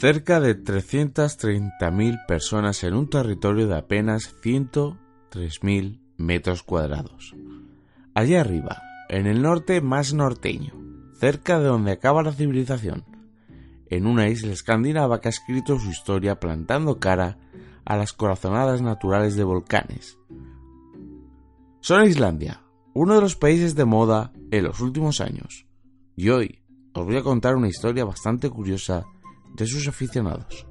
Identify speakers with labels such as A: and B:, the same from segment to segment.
A: Cerca de 330.000 personas en un territorio de apenas 103.000 metros cuadrados. Allí arriba, en el norte más norteño, cerca de donde acaba la civilización, en una isla escandinava que ha escrito su historia plantando cara a las corazonadas naturales de volcanes. Son Islandia, uno de los países de moda en los últimos años. Y hoy os voy a contar una historia bastante curiosa de sus aficionados.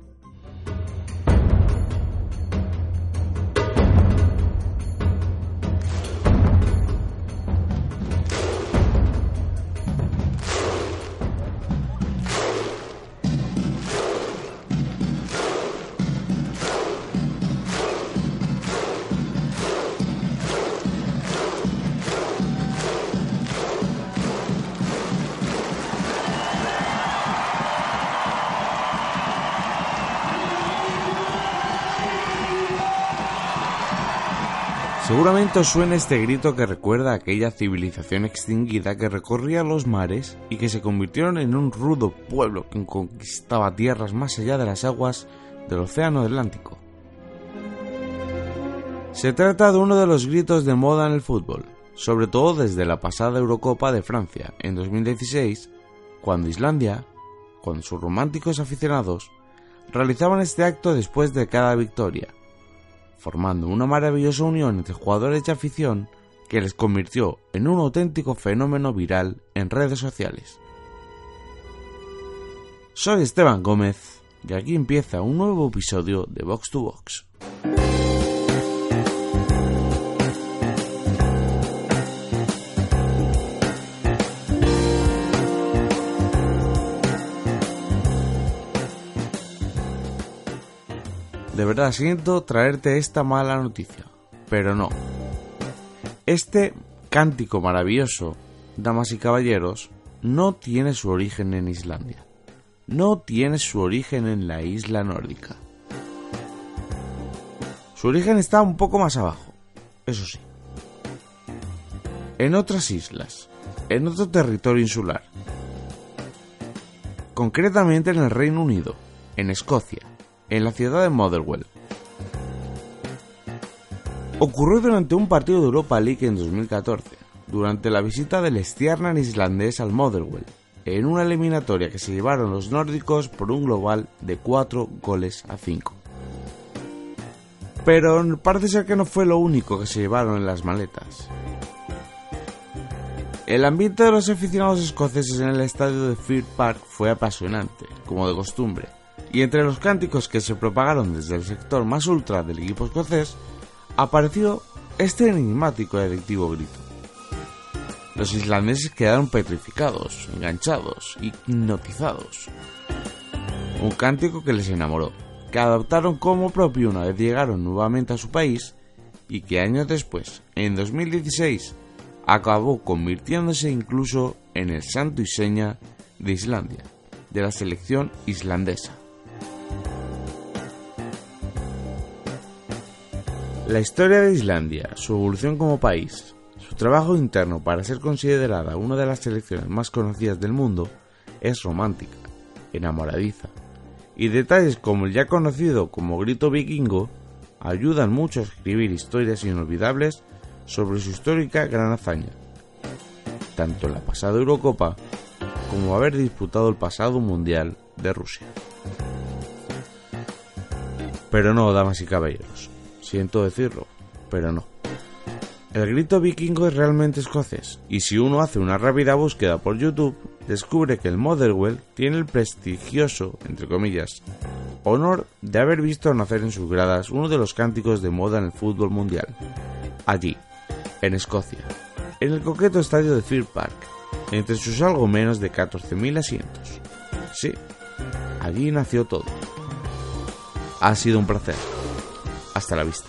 A: Seguramente os suena este grito que recuerda a aquella civilización extinguida que recorría los mares y que se convirtieron en un rudo pueblo que conquistaba tierras más allá de las aguas del Océano Atlántico. Se trata de uno de los gritos de moda en el fútbol, sobre todo desde la pasada Eurocopa de Francia en 2016, cuando Islandia, con sus románticos aficionados, realizaban este acto después de cada victoria formando una maravillosa unión entre jugadores y afición que les convirtió en un auténtico fenómeno viral en redes sociales. Soy Esteban Gómez y aquí empieza un nuevo episodio de Box to Box. De verdad siento traerte esta mala noticia, pero no. Este cántico maravilloso, damas y caballeros, no tiene su origen en Islandia. No tiene su origen en la isla nórdica. Su origen está un poco más abajo, eso sí. En otras islas, en otro territorio insular. Concretamente en el Reino Unido, en Escocia, en la ciudad de Motherwell. Ocurrió durante un partido de Europa League en 2014, durante la visita del Stjarnan islandés al Motherwell, en una eliminatoria que se llevaron los nórdicos por un global de 4 goles a 5. Pero parece ser que no fue lo único que se llevaron en las maletas. El ambiente de los aficionados escoceses en el estadio de Fir Park fue apasionante, como de costumbre, y entre los cánticos que se propagaron desde el sector más ultra del equipo escocés, apareció este enigmático y adictivo grito. Los islandeses quedaron petrificados, enganchados y hipnotizados. Un cántico que les enamoró, que adoptaron como propio una vez llegaron nuevamente a su país y que años después, en 2016, acabó convirtiéndose incluso en el santo y seña de Islandia, de la selección islandesa. La historia de Islandia, su evolución como país, su trabajo interno para ser considerada una de las selecciones más conocidas del mundo, es romántica, enamoradiza, y detalles como el ya conocido como grito vikingo ayudan mucho a escribir historias inolvidables sobre su histórica gran hazaña, tanto en la pasada Eurocopa como haber disputado el pasado Mundial de Rusia. Pero no, damas y caballeros, Siento decirlo, pero no. El grito vikingo es realmente escocés, y si uno hace una rápida búsqueda por YouTube, descubre que el Motherwell tiene el prestigioso, entre comillas, honor de haber visto nacer en sus gradas uno de los cánticos de moda en el fútbol mundial. Allí, en Escocia, en el coqueto estadio de Fir Park, entre sus algo menos de 14.000 asientos. Sí, allí nació todo. Ha sido un placer. Hasta la vista.